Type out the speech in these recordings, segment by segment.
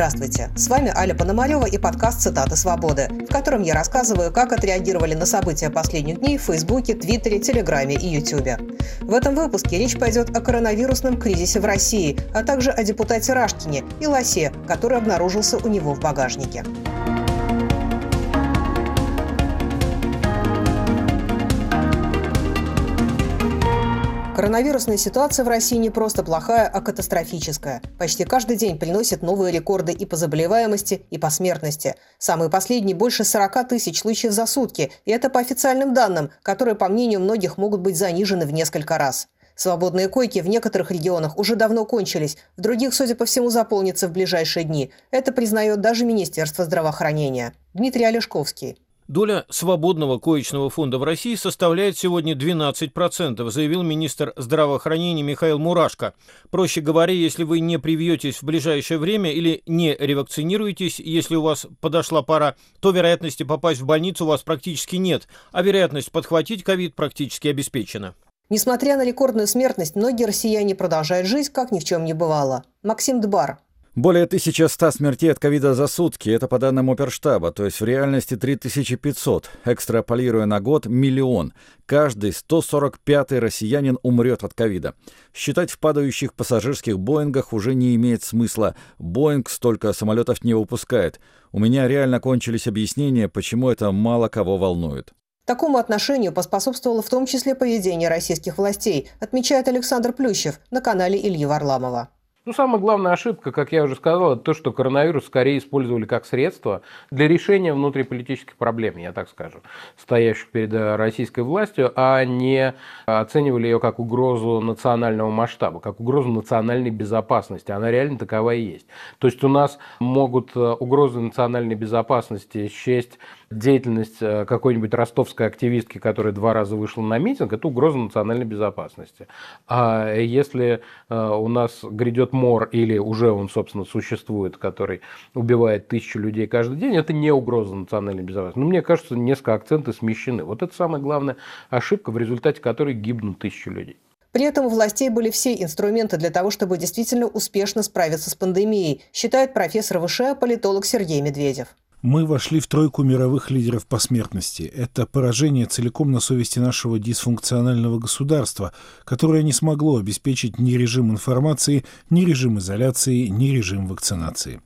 Здравствуйте! С вами Аля Пономарева и подкаст «Цитаты свободы», в котором я рассказываю, как отреагировали на события последних дней в Фейсбуке, Твиттере, Телеграме и Ютубе. В этом выпуске речь пойдет о коронавирусном кризисе в России, а также о депутате Рашкине и лосе, который обнаружился у него в багажнике. Коронавирусная ситуация в России не просто плохая, а катастрофическая. Почти каждый день приносит новые рекорды и по заболеваемости, и по смертности. Самые последние – больше 40 тысяч случаев за сутки. И это по официальным данным, которые, по мнению многих, могут быть занижены в несколько раз. Свободные койки в некоторых регионах уже давно кончились, в других, судя по всему, заполнятся в ближайшие дни. Это признает даже Министерство здравоохранения. Дмитрий Олешковский. Доля свободного коечного фонда в России составляет сегодня 12%, заявил министр здравоохранения Михаил Мурашко. Проще говоря, если вы не привьетесь в ближайшее время или не ревакцинируетесь, если у вас подошла пора, то вероятности попасть в больницу у вас практически нет, а вероятность подхватить ковид практически обеспечена. Несмотря на рекордную смертность, многие россияне продолжают жить, как ни в чем не бывало. Максим Дбар, более 1100 смертей от ковида за сутки. Это по данным оперштаба, то есть в реальности 3500. Экстраполируя на год – миллион. Каждый 145-й россиянин умрет от ковида. Считать в падающих пассажирских Боингах уже не имеет смысла. Боинг столько самолетов не выпускает. У меня реально кончились объяснения, почему это мало кого волнует. Такому отношению поспособствовало в том числе поведение российских властей, отмечает Александр Плющев на канале Ильи Варламова. Ну, самая главная ошибка, как я уже сказал, это то, что коронавирус скорее использовали как средство для решения внутриполитических проблем, я так скажу, стоящих перед э, российской властью, а не оценивали ее как угрозу национального масштаба, как угрозу национальной безопасности. Она реально такова и есть. То есть у нас могут э, угрозы национальной безопасности счесть деятельность э, какой-нибудь ростовской активистки, которая два раза вышла на митинг, это угроза национальной безопасности. А если у нас грядет мор или уже он, собственно, существует, который убивает тысячу людей каждый день, это не угроза национальной безопасности. Но мне кажется, несколько акценты смещены. Вот это самая главная ошибка, в результате которой гибнут тысячи людей. При этом у властей были все инструменты для того, чтобы действительно успешно справиться с пандемией, считает профессор ВШ, политолог Сергей Медведев мы вошли в тройку мировых лидеров по смертности. Это поражение целиком на совести нашего дисфункционального государства, которое не смогло обеспечить ни режим информации, ни режим изоляции, ни режим вакцинации.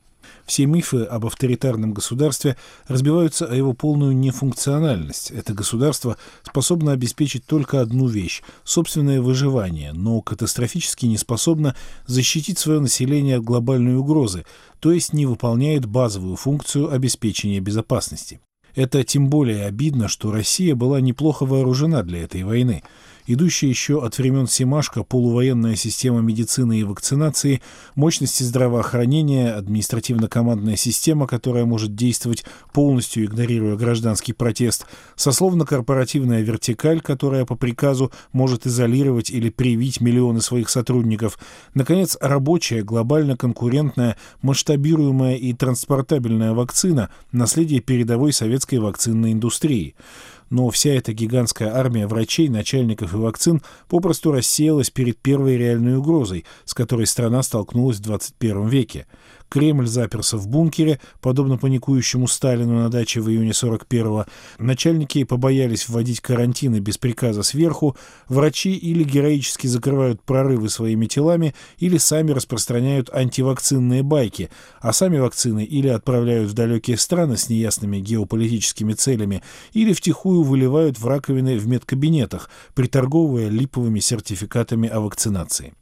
Все мифы об авторитарном государстве разбиваются о его полную нефункциональность. Это государство способно обеспечить только одну вещь – собственное выживание, но катастрофически не способно защитить свое население от глобальной угрозы, то есть не выполняет базовую функцию обеспечения безопасности. Это тем более обидно, что Россия была неплохо вооружена для этой войны – идущая еще от времен Семашко полувоенная система медицины и вакцинации, мощности здравоохранения, административно-командная система, которая может действовать полностью игнорируя гражданский протест, сословно-корпоративная вертикаль, которая по приказу может изолировать или привить миллионы своих сотрудников, наконец, рабочая, глобально конкурентная, масштабируемая и транспортабельная вакцина, наследие передовой советской вакцинной индустрии но вся эта гигантская армия врачей, начальников и вакцин попросту рассеялась перед первой реальной угрозой, с которой страна столкнулась в 21 веке. Кремль заперся в бункере, подобно паникующему Сталину на даче в июне 41-го. Начальники побоялись вводить карантины без приказа сверху. Врачи или героически закрывают прорывы своими телами, или сами распространяют антивакцинные байки, а сами вакцины или отправляют в далекие страны с неясными геополитическими целями, или втихую выливают в раковины в медкабинетах, приторговывая липовыми сертификатами о вакцинации.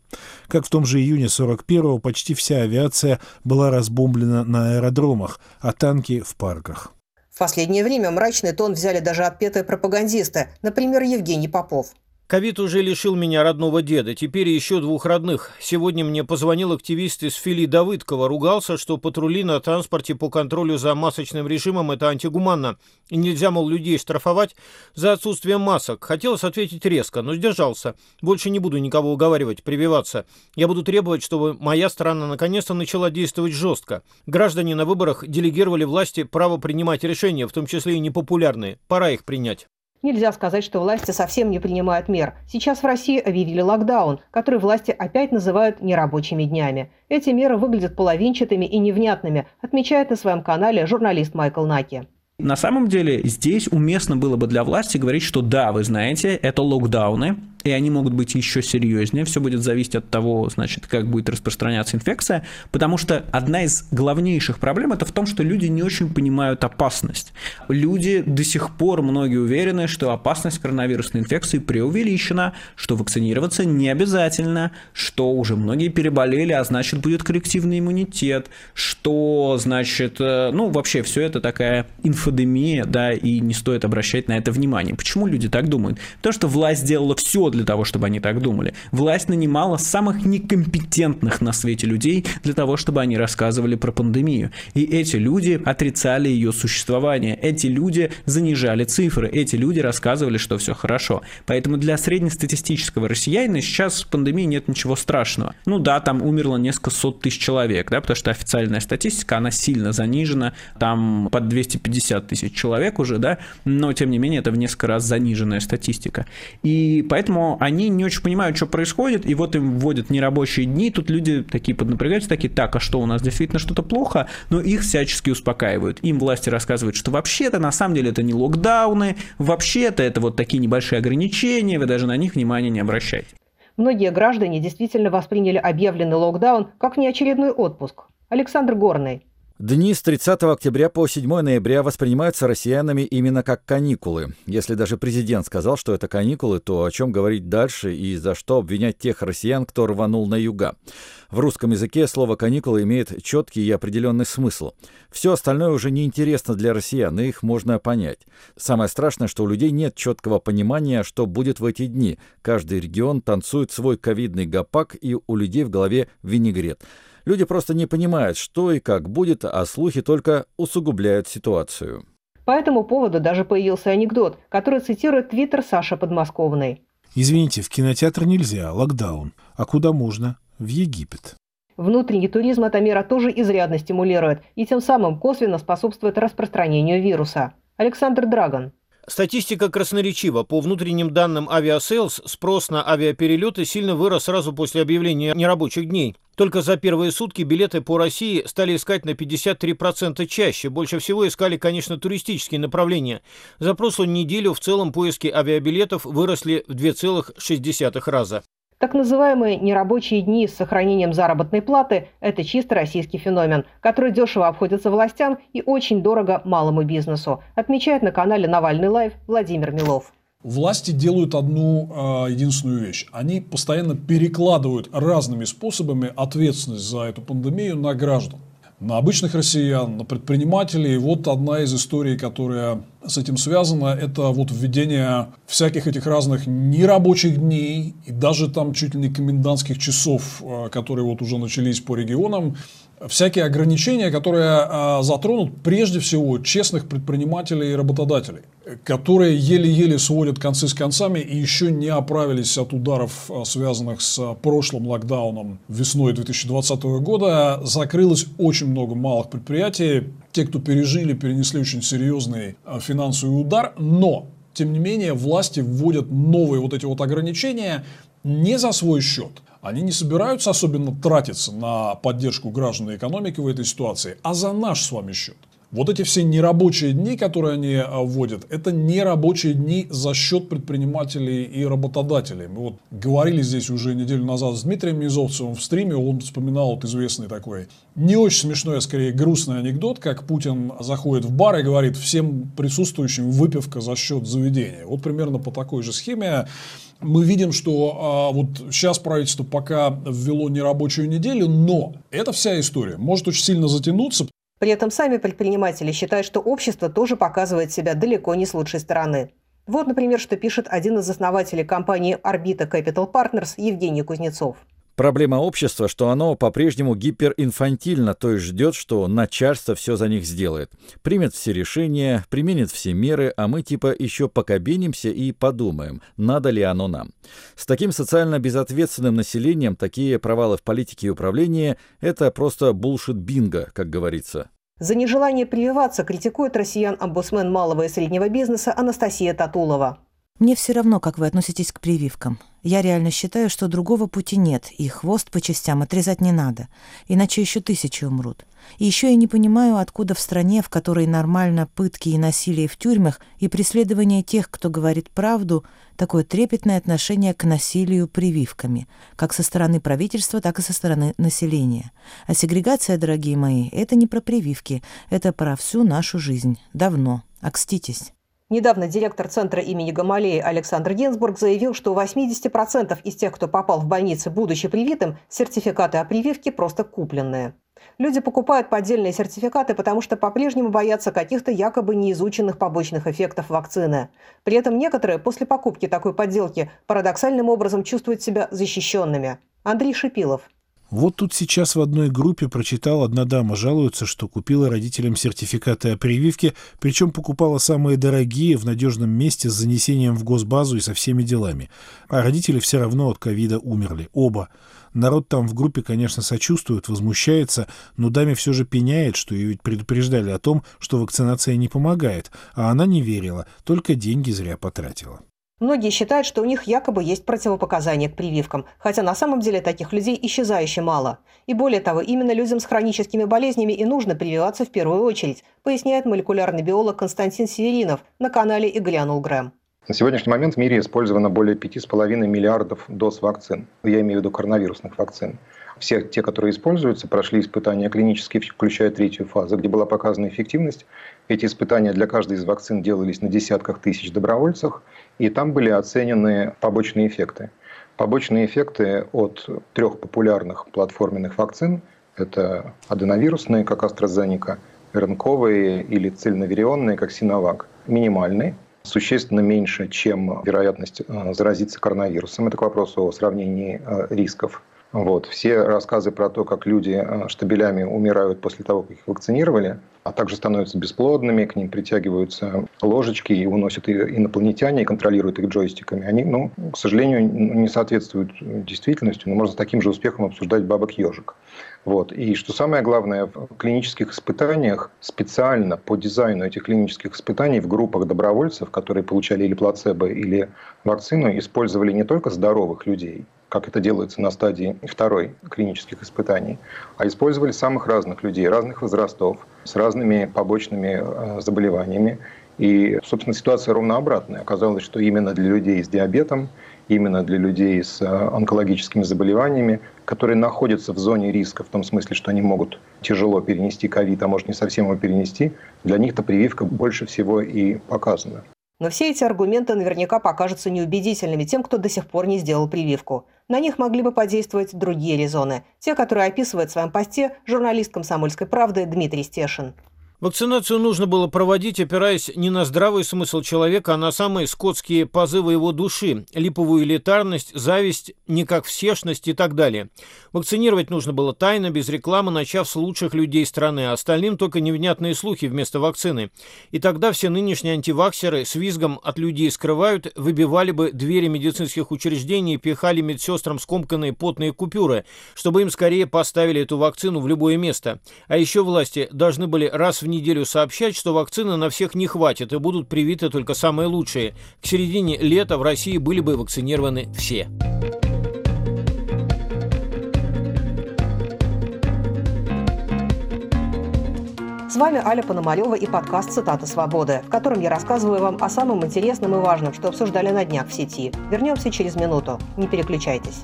Как в том же июне 41-го почти вся авиация была разбомблена на аэродромах, а танки в парках. В последнее время мрачный тон взяли даже отпетые пропагандисты, например, Евгений Попов. Ковид уже лишил меня родного деда, теперь еще двух родных. Сегодня мне позвонил активист из Фили Давыдкова, ругался, что патрули на транспорте по контролю за масочным режимом – это антигуманно. И нельзя, мол, людей штрафовать за отсутствие масок. Хотелось ответить резко, но сдержался. Больше не буду никого уговаривать, прививаться. Я буду требовать, чтобы моя страна наконец-то начала действовать жестко. Граждане на выборах делегировали власти право принимать решения, в том числе и непопулярные. Пора их принять. Нельзя сказать, что власти совсем не принимают мер. Сейчас в России объявили локдаун, который власти опять называют нерабочими днями. Эти меры выглядят половинчатыми и невнятными, отмечает на своем канале журналист Майкл Наки. На самом деле здесь уместно было бы для власти говорить, что да, вы знаете, это локдауны, и они могут быть еще серьезнее. Все будет зависеть от того, значит, как будет распространяться инфекция, потому что одна из главнейших проблем это в том, что люди не очень понимают опасность. Люди до сих пор многие уверены, что опасность коронавирусной инфекции преувеличена, что вакцинироваться не обязательно, что уже многие переболели, а значит будет коллективный иммунитет, что значит, э, ну вообще все это такая инфодемия, да, и не стоит обращать на это внимание. Почему люди так думают? Потому что власть сделала все для того, чтобы они так думали. Власть нанимала самых некомпетентных на свете людей для того, чтобы они рассказывали про пандемию. И эти люди отрицали ее существование. Эти люди занижали цифры. Эти люди рассказывали, что все хорошо. Поэтому для среднестатистического россиянина сейчас в пандемии нет ничего страшного. Ну да, там умерло несколько сот тысяч человек, да, потому что официальная статистика, она сильно занижена, там под 250 тысяч человек уже, да, но тем не менее это в несколько раз заниженная статистика. И поэтому они не очень понимают, что происходит, и вот им вводят нерабочие дни, тут люди такие поднапрягаются, такие, так, а что, у нас действительно что-то плохо, но их всячески успокаивают. Им власти рассказывают, что вообще-то на самом деле это не локдауны, вообще-то это вот такие небольшие ограничения, вы даже на них внимания не обращаете. Многие граждане действительно восприняли объявленный локдаун как неочередной отпуск. Александр Горный. Дни с 30 октября по 7 ноября воспринимаются россиянами именно как каникулы. Если даже президент сказал, что это каникулы, то о чем говорить дальше и за что обвинять тех россиян, кто рванул на юга? В русском языке слово «каникулы» имеет четкий и определенный смысл. Все остальное уже неинтересно для россиян, и их можно понять. Самое страшное, что у людей нет четкого понимания, что будет в эти дни. Каждый регион танцует свой ковидный гопак, и у людей в голове винегрет. Люди просто не понимают, что и как будет, а слухи только усугубляют ситуацию. По этому поводу даже появился анекдот, который цитирует твиттер Саши Подмосковной. Извините, в кинотеатр нельзя, локдаун. А куда можно? В Египет. Внутренний туризм эта мера тоже изрядно стимулирует и тем самым косвенно способствует распространению вируса. Александр Драгон. Статистика красноречива. По внутренним данным Aviasales, спрос на авиаперелеты сильно вырос сразу после объявления нерабочих дней. Только за первые сутки билеты по России стали искать на 53% чаще. Больше всего искали, конечно, туристические направления. За прошлую неделю в целом поиски авиабилетов выросли в 2,6 раза. Так называемые нерабочие дни с сохранением заработной платы – это чисто российский феномен, который дешево обходится властям и очень дорого малому бизнесу, отмечает на канале «Навальный Live» Владимир Милов. Власти делают одну э, единственную вещь. Они постоянно перекладывают разными способами ответственность за эту пандемию на граждан на обычных россиян, на предпринимателей. И вот одна из историй, которая с этим связана, это вот введение всяких этих разных нерабочих дней и даже там чуть ли не комендантских часов, э, которые вот уже начались по регионам, всякие ограничения, которые э, затронут прежде всего честных предпринимателей и работодателей которые еле-еле сводят концы с концами и еще не оправились от ударов, а, связанных с прошлым локдауном весной 2020 года. Закрылось очень много малых предприятий. Те, кто пережили, перенесли очень серьезный а, финансовый удар. Но, тем не менее, власти вводят новые вот эти вот ограничения не за свой счет. Они не собираются особенно тратиться на поддержку граждан и экономики в этой ситуации, а за наш с вами счет. Вот эти все нерабочие дни, которые они а, вводят, это нерабочие дни за счет предпринимателей и работодателей. Мы вот говорили здесь уже неделю назад с Дмитрием Мизовцевым в стриме, он вспоминал вот известный такой, не очень смешной, а скорее грустный анекдот, как Путин заходит в бар и говорит всем присутствующим выпивка за счет заведения. Вот примерно по такой же схеме мы видим, что а, вот сейчас правительство пока ввело нерабочую неделю, но эта вся история может очень сильно затянуться. При этом сами предприниматели считают, что общество тоже показывает себя далеко не с лучшей стороны. Вот, например, что пишет один из основателей компании Orbita Capital Partners Евгений Кузнецов. Проблема общества, что оно по-прежнему гиперинфантильно, то есть ждет, что начальство все за них сделает. Примет все решения, применит все меры, а мы типа еще покабинимся и подумаем, надо ли оно нам. С таким социально безответственным населением такие провалы в политике и управлении – это просто булшит бинго, как говорится. За нежелание прививаться критикует россиян омбудсмен малого и среднего бизнеса Анастасия Татулова. Мне все равно, как вы относитесь к прививкам. Я реально считаю, что другого пути нет, и хвост по частям отрезать не надо, иначе еще тысячи умрут. И еще я не понимаю, откуда в стране, в которой нормально пытки и насилие в тюрьмах и преследование тех, кто говорит правду, такое трепетное отношение к насилию прививками, как со стороны правительства, так и со стороны населения. А сегрегация, дорогие мои, это не про прививки, это про всю нашу жизнь. Давно. Окститесь. Недавно директор центра имени Гамалеи Александр Генсбург заявил, что у 80% из тех, кто попал в больницы, будучи привитым, сертификаты о прививке просто купленные. Люди покупают поддельные сертификаты, потому что по-прежнему боятся каких-то якобы неизученных побочных эффектов вакцины. При этом некоторые после покупки такой подделки парадоксальным образом чувствуют себя защищенными. Андрей Шипилов, вот тут сейчас в одной группе прочитал, одна дама жалуется, что купила родителям сертификаты о прививке, причем покупала самые дорогие в надежном месте с занесением в госбазу и со всеми делами. А родители все равно от ковида умерли. Оба. Народ там в группе, конечно, сочувствует, возмущается, но даме все же пеняет, что ее ведь предупреждали о том, что вакцинация не помогает, а она не верила, только деньги зря потратила. Многие считают, что у них якобы есть противопоказания к прививкам, хотя на самом деле таких людей исчезающе мало. И более того, именно людям с хроническими болезнями и нужно прививаться в первую очередь, поясняет молекулярный биолог Константин Северинов на канале «И глянул Грэм». На сегодняшний момент в мире использовано более 5,5 миллиардов доз вакцин. Я имею в виду коронавирусных вакцин. Все те, которые используются, прошли испытания клинические, включая третью фазу, где была показана эффективность. Эти испытания для каждой из вакцин делались на десятках тысяч добровольцев, и там были оценены побочные эффекты. Побочные эффекты от трех популярных платформенных вакцин – это аденовирусные, как AstraZeneca, РНКовые или цельноверионные, как Sinovac, минимальные, существенно меньше, чем вероятность э, заразиться коронавирусом. Это к вопросу о сравнении э, рисков. Вот. Все рассказы про то, как люди э, штабелями умирают после того, как их вакцинировали, а также становятся бесплодными, к ним притягиваются ложечки и уносят инопланетяне и контролируют их джойстиками, они, ну, к сожалению, не соответствуют действительности, но можно с таким же успехом обсуждать бабок-ежик. Вот. И что самое главное, в клинических испытаниях специально по дизайну этих клинических испытаний в группах добровольцев, которые получали или плацебо, или вакцину, использовали не только здоровых людей, как это делается на стадии второй клинических испытаний, а использовали самых разных людей, разных возрастов, с разными побочными э, заболеваниями. И, собственно, ситуация ровно обратная. Оказалось, что именно для людей с диабетом, именно для людей с э, онкологическими заболеваниями, которые находятся в зоне риска, в том смысле, что они могут тяжело перенести ковид, а может не совсем его перенести, для них-то прививка больше всего и показана. Но все эти аргументы наверняка покажутся неубедительными тем, кто до сих пор не сделал прививку. На них могли бы подействовать другие резоны, те, которые описывает в своем посте журналист «Комсомольской правды» Дмитрий Стешин. Вакцинацию нужно было проводить, опираясь не на здравый смысл человека, а на самые скотские позывы его души, липовую элитарность, зависть, никаквсешность и так далее. Вакцинировать нужно было тайно, без рекламы, начав с лучших людей страны, а остальным только невнятные слухи вместо вакцины. И тогда все нынешние антиваксеры с визгом от людей скрывают, выбивали бы двери медицинских учреждений и пихали медсестрам скомканные потные купюры, чтобы им скорее поставили эту вакцину в любое место. А еще власти должны были раз в неделю сообщать, что вакцины на всех не хватит и будут привиты только самые лучшие. К середине лета в России были бы вакцинированы все. С вами Аля Пономарева и подкаст «Цитата свободы», в котором я рассказываю вам о самом интересном и важном, что обсуждали на днях в сети. Вернемся через минуту. Не переключайтесь.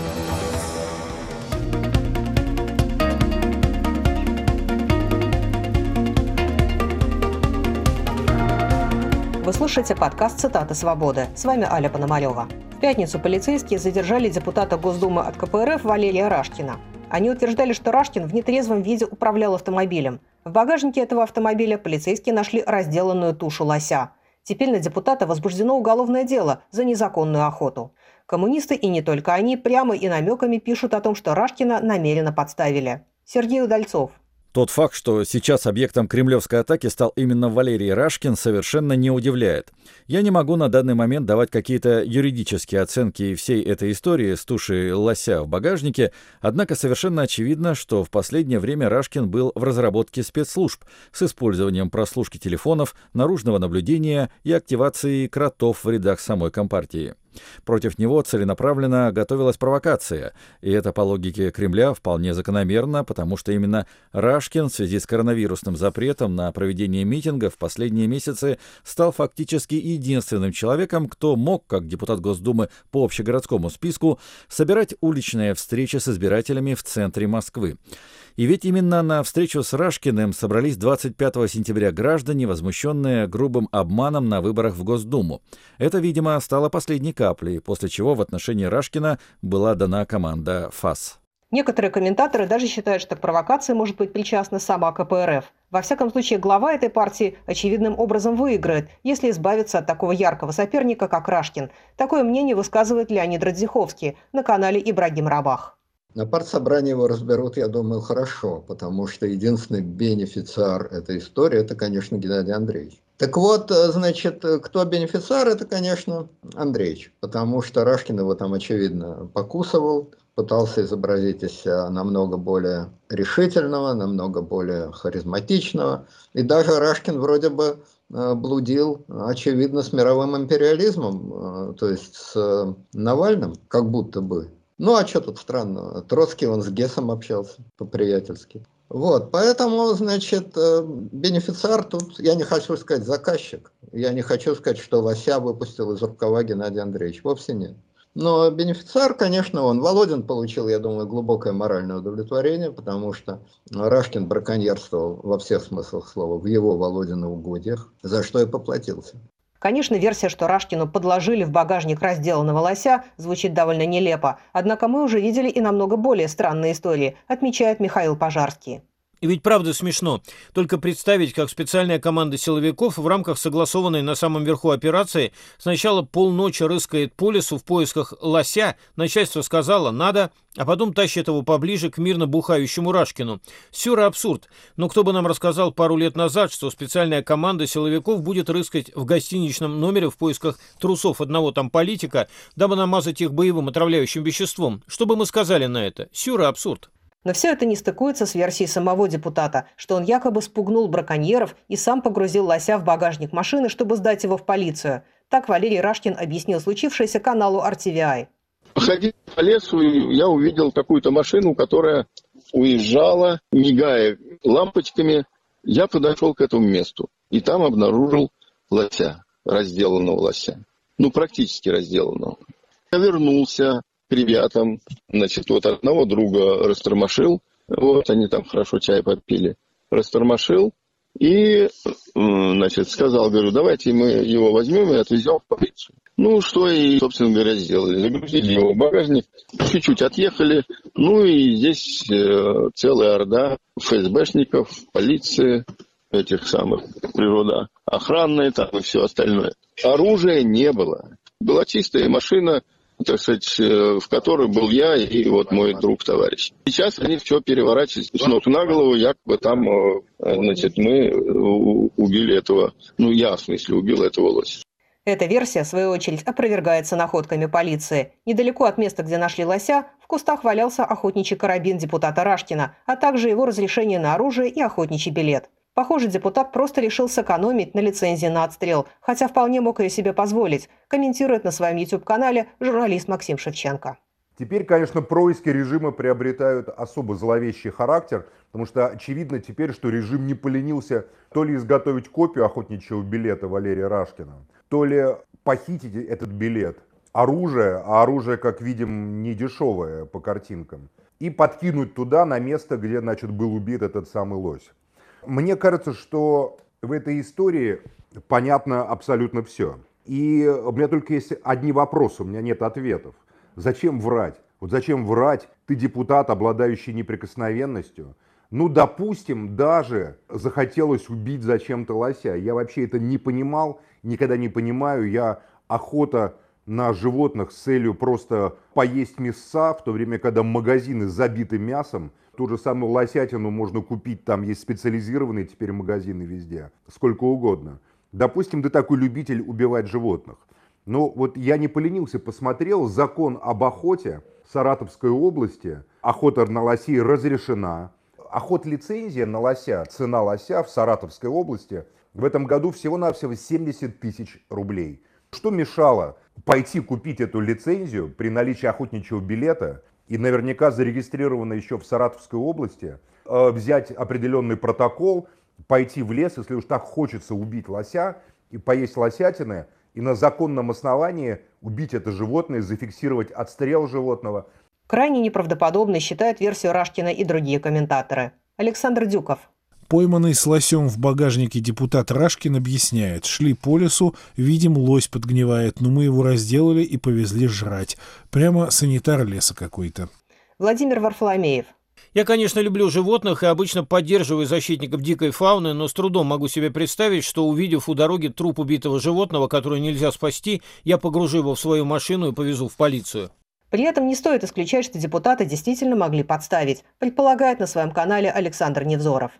Вы слушаете подкаст «Цитаты свободы». С вами Аля Пономарева. В пятницу полицейские задержали депутата Госдумы от КПРФ Валерия Рашкина. Они утверждали, что Рашкин в нетрезвом виде управлял автомобилем. В багажнике этого автомобиля полицейские нашли разделанную тушу лося. Теперь на депутата возбуждено уголовное дело за незаконную охоту. Коммунисты и не только они прямо и намеками пишут о том, что Рашкина намеренно подставили. Сергей Удальцов. Тот факт, что сейчас объектом кремлевской атаки стал именно Валерий Рашкин, совершенно не удивляет. Я не могу на данный момент давать какие-то юридические оценки всей этой истории с тушей лося в багажнике, однако совершенно очевидно, что в последнее время Рашкин был в разработке спецслужб с использованием прослушки телефонов, наружного наблюдения и активации кротов в рядах самой Компартии. Против него целенаправленно готовилась провокация, и это по логике Кремля вполне закономерно, потому что именно Рашкин в связи с коронавирусным запретом на проведение митингов в последние месяцы стал фактически единственным человеком, кто мог, как депутат Госдумы по общегородскому списку, собирать уличные встречи с избирателями в центре Москвы. И ведь именно на встречу с Рашкиным собрались 25 сентября граждане, возмущенные грубым обманом на выборах в Госдуму. Это, видимо, стало последней каплей, после чего в отношении Рашкина была дана команда ФАС. Некоторые комментаторы даже считают, что к провокации может быть причастна сама КПРФ. Во всяком случае, глава этой партии очевидным образом выиграет, если избавиться от такого яркого соперника, как Рашкин. Такое мнение высказывает Леонид Радзиховский на канале Ибрагим Рабах. На партсобрании его разберут, я думаю, хорошо, потому что единственный бенефициар этой истории – это, конечно, Геннадий Андреевич. Так вот, э, значит, кто бенефициар, это, конечно, Андреевич, потому что Рашкин его там, очевидно, покусывал, пытался изобразить из себя намного более решительного, намного более харизматичного. И даже Рашкин вроде бы э, блудил, очевидно, с мировым империализмом, э, то есть с Навальным, как будто бы. Ну, а что тут странного? Троцкий, он с Гесом общался по-приятельски. Вот, поэтому, значит, э, бенефициар тут, я не хочу сказать заказчик, я не хочу сказать, что Лося выпустил из рукава Геннадий Андреевич, вовсе нет. Но бенефициар, конечно, он. Володин получил, я думаю, глубокое моральное удовлетворение, потому что Рашкин браконьерствовал во всех смыслах слова в его Володина угодьях, за что и поплатился. Конечно, версия, что Рашкину подложили в багажник разделанного лося, звучит довольно нелепо. Однако мы уже видели и намного более странные истории, отмечает Михаил Пожарский. И ведь правда смешно. Только представить, как специальная команда силовиков в рамках согласованной на самом верху операции сначала полночи рыскает по лесу в поисках лося, начальство сказало «надо», а потом тащит его поближе к мирно бухающему Рашкину. Сюра абсурд. Но кто бы нам рассказал пару лет назад, что специальная команда силовиков будет рыскать в гостиничном номере в поисках трусов одного там политика, дабы намазать их боевым отравляющим веществом? Что бы мы сказали на это? Сюра абсурд. Но все это не стыкуется с версией самого депутата, что он якобы спугнул браконьеров и сам погрузил лося в багажник машины, чтобы сдать его в полицию. Так Валерий Рашкин объяснил случившееся каналу RTVI. Ходил по лесу, я увидел какую-то машину, которая уезжала, мигая лампочками. Я подошел к этому месту и там обнаружил лося, разделанного лося. Ну, практически разделанного. Я вернулся, ребятам, значит, вот одного друга растормошил, вот они там хорошо чай попили, растормошил, и, значит, сказал, говорю, давайте мы его возьмем и отвезем в полицию. Ну, что и, собственно говоря, сделали. Загрузили его в багажник, чуть-чуть отъехали. Ну, и здесь э, целая орда ФСБшников, полиции, этих самых природа охранные там и все остальное. Оружия не было. Была чистая машина, так сказать, э, в которой был я и вот мой друг, товарищ. Сейчас они все переворачивают с ног на голову, якобы там, э, значит, мы э, убили этого, ну, я, в смысле, убил этого лося. Эта версия, в свою очередь, опровергается находками полиции. Недалеко от места, где нашли лося, в кустах валялся охотничий карабин депутата Рашкина, а также его разрешение на оружие и охотничий билет. Похоже, депутат просто решил сэкономить на лицензии на отстрел, хотя вполне мог ее себе позволить, комментирует на своем YouTube-канале журналист Максим Шевченко. Теперь, конечно, происки режима приобретают особо зловещий характер, потому что очевидно теперь, что режим не поленился то ли изготовить копию охотничьего билета Валерия Рашкина, то ли похитить этот билет, оружие, а оружие, как видим, не дешевое по картинкам, и подкинуть туда, на место, где, значит, был убит этот самый лось. Мне кажется, что в этой истории понятно абсолютно все. И у меня только есть одни вопросы, у меня нет ответов. Зачем врать? Вот зачем врать? Ты депутат, обладающий неприкосновенностью. Ну, допустим, даже захотелось убить зачем-то лося. Я вообще это не понимал, никогда не понимаю. Я охота на животных с целью просто поесть мяса, в то время, когда магазины забиты мясом, ту же самую лосятину можно купить, там есть специализированные теперь магазины везде, сколько угодно. Допустим, ты такой любитель убивать животных. Но вот я не поленился, посмотрел закон об охоте Саратовской области. Охота на лосей разрешена. Охот лицензия на лося, цена лося в Саратовской области в этом году всего-навсего 70 тысяч рублей. Что мешало пойти купить эту лицензию при наличии охотничьего билета и наверняка зарегистрировано еще в Саратовской области, э, взять определенный протокол, пойти в лес, если уж так хочется убить лося и поесть лосятины, и на законном основании убить это животное, зафиксировать отстрел животного. Крайне неправдоподобной считают версию Рашкина и другие комментаторы. Александр Дюков. Пойманный с лосем в багажнике депутат Рашкин объясняет. Шли по лесу, видим, лось подгнивает, но мы его разделали и повезли жрать. Прямо санитар леса какой-то. Владимир Варфоломеев. Я, конечно, люблю животных и обычно поддерживаю защитников дикой фауны, но с трудом могу себе представить, что, увидев у дороги труп убитого животного, которое нельзя спасти, я погружу его в свою машину и повезу в полицию. При этом не стоит исключать, что депутаты действительно могли подставить, предполагает на своем канале Александр Невзоров.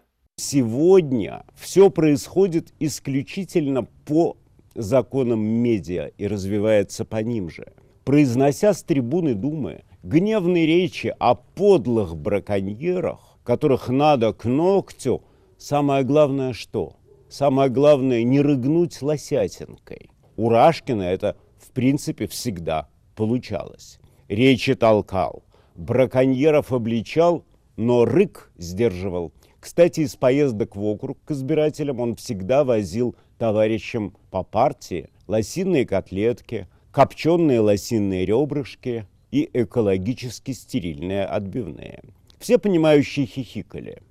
Сегодня все происходит исключительно по законам медиа и развивается по ним же. Произнося с трибуны Думы гневные речи о подлых браконьерах, которых надо к ногтю, самое главное что? Самое главное не рыгнуть лосятинкой. У Рашкина это в принципе всегда получалось. Речи толкал, браконьеров обличал, но рык сдерживал – кстати, из поездок в округ к избирателям он всегда возил товарищам по партии лосиные котлетки, копченые лосиные ребрышки и экологически стерильные отбивные. Все понимающие хихикали.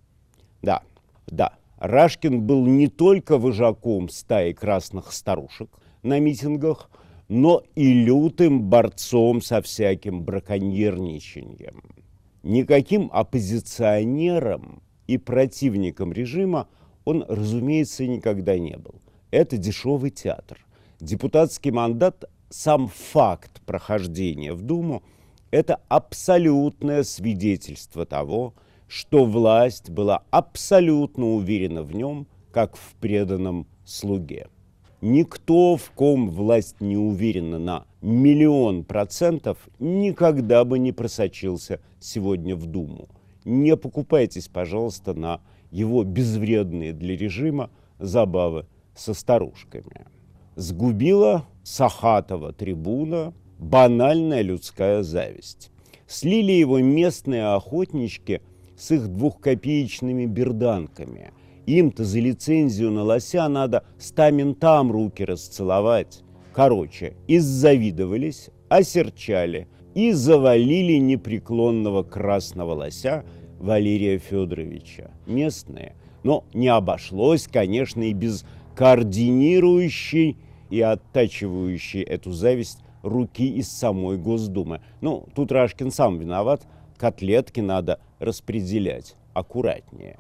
Да, да, Рашкин был не только вожаком стаи красных старушек на митингах, но и лютым борцом со всяким браконьерничанием. Никаким оппозиционером и противником режима он, разумеется, никогда не был. Это дешевый театр. Депутатский мандат, сам факт прохождения в Думу, это абсолютное свидетельство того, что власть была абсолютно уверена в нем, как в преданном слуге. Никто, в ком власть не уверена на миллион процентов, никогда бы не просочился сегодня в Думу – не покупайтесь, пожалуйста, на его безвредные для режима забавы со старушками. Сгубила Сахатова трибуна банальная людская зависть. Слили его местные охотнички с их двухкопеечными берданками. Им-то за лицензию на лося надо ста ментам руки расцеловать. Короче, иззавидовались, осерчали – и завалили непреклонного красного лося Валерия Федоровича. Местные. Но не обошлось, конечно, и без координирующей и оттачивающей эту зависть руки из самой Госдумы. Ну, тут Рашкин сам виноват. Котлетки надо распределять аккуратнее.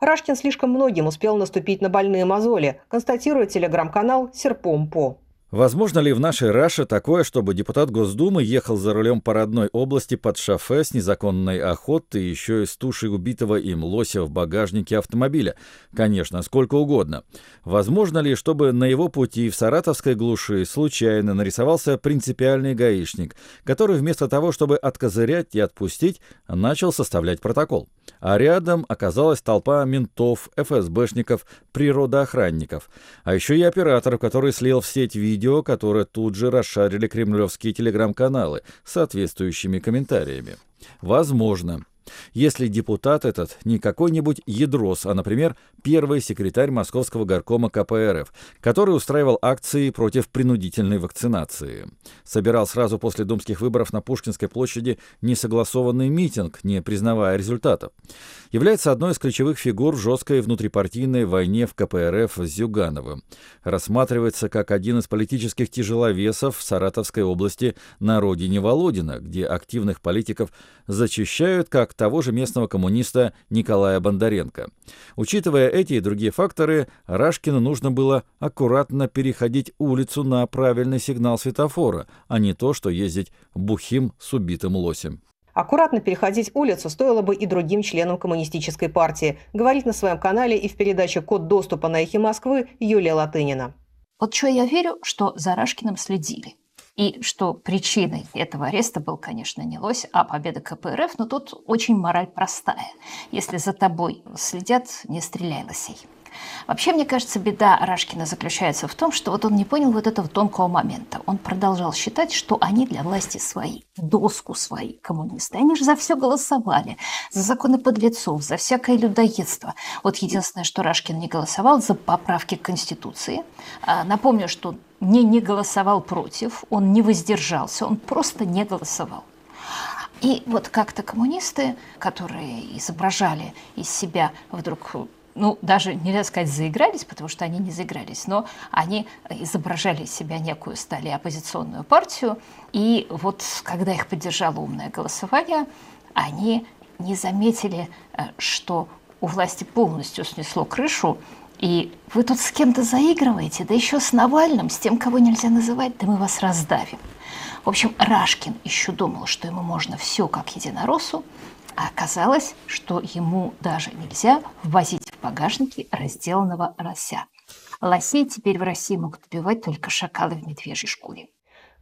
Рашкин слишком многим успел наступить на больные мозоли, констатирует телеграм-канал «Серпом по». Возможно ли в нашей Раше такое, чтобы депутат Госдумы ехал за рулем по родной области под шофе с незаконной охотой, еще и с тушей убитого им лося в багажнике автомобиля? Конечно, сколько угодно. Возможно ли, чтобы на его пути в саратовской глуши случайно нарисовался принципиальный гаишник, который вместо того, чтобы откозырять и отпустить, начал составлять протокол? А рядом оказалась толпа ментов, ФСБшников, природоохранников, а еще и оператор, который слил в сеть видео, которое тут же расшарили кремлевские телеграм-каналы с соответствующими комментариями. Возможно. Если депутат этот не какой-нибудь ядрос, а, например, первый секретарь Московского горкома КПРФ, который устраивал акции против принудительной вакцинации. Собирал сразу после думских выборов на Пушкинской площади несогласованный митинг, не признавая результатов. Является одной из ключевых фигур в жесткой внутрипартийной войне в КПРФ с Зюгановым. Рассматривается как один из политических тяжеловесов в Саратовской области на родине Володина, где активных политиков зачищают, как того же местного коммуниста Николая Бондаренко. Учитывая эти и другие факторы, Рашкину нужно было аккуратно переходить улицу на правильный сигнал светофора, а не то, что ездить бухим с убитым лосем. Аккуратно переходить улицу стоило бы и другим членам коммунистической партии, говорит на своем канале и в передаче «Код доступа» на «Эхе Москвы» Юлия Латынина. Вот что я верю, что за Рашкиным следили. И что причиной этого ареста был, конечно, не лось, а победа КПРФ, но тут очень мораль простая. Если за тобой следят, не стреляй лосей. Вообще, мне кажется, беда Рашкина заключается в том, что вот он не понял вот этого тонкого момента. Он продолжал считать, что они для власти свои, доску свои коммунисты. Они же за все голосовали, за законы подлецов, за всякое людоедство. Вот единственное, что Рашкин не голосовал за поправки к Конституции. А, напомню, что не не голосовал против, он не воздержался, он просто не голосовал. И вот как-то коммунисты, которые изображали из себя вдруг ну, даже нельзя сказать, заигрались, потому что они не заигрались, но они изображали из себя некую, стали оппозиционную партию, и вот когда их поддержало умное голосование, они не заметили, э, что у власти полностью снесло крышу, и вы тут с кем-то заигрываете, да еще с Навальным, с тем, кого нельзя называть, да мы вас раздавим. В общем, Рашкин еще думал, что ему можно все как единороссу, а оказалось, что ему даже нельзя ввозить в багажнике разделанного лося. Лосей теперь в России могут убивать только шакалы в медвежьей шкуре.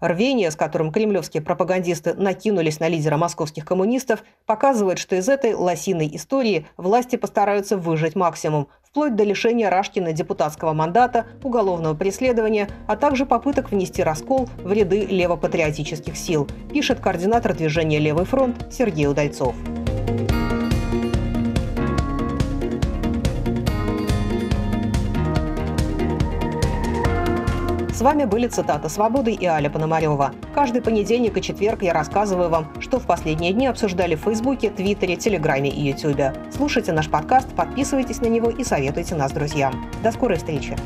Рвение, с которым кремлевские пропагандисты накинулись на лидера московских коммунистов, показывает, что из этой лосиной истории власти постараются выжать максимум, вплоть до лишения Рашкина депутатского мандата, уголовного преследования, а также попыток внести раскол в ряды левопатриотических сил, пишет координатор движения «Левый фронт» Сергей Удальцов. С вами были цитаты «Свободы» и Аля Пономарева. Каждый понедельник и четверг я рассказываю вам, что в последние дни обсуждали в Фейсбуке, Твиттере, Телеграме и Ютубе. Слушайте наш подкаст, подписывайтесь на него и советуйте нас друзьям. До скорой встречи!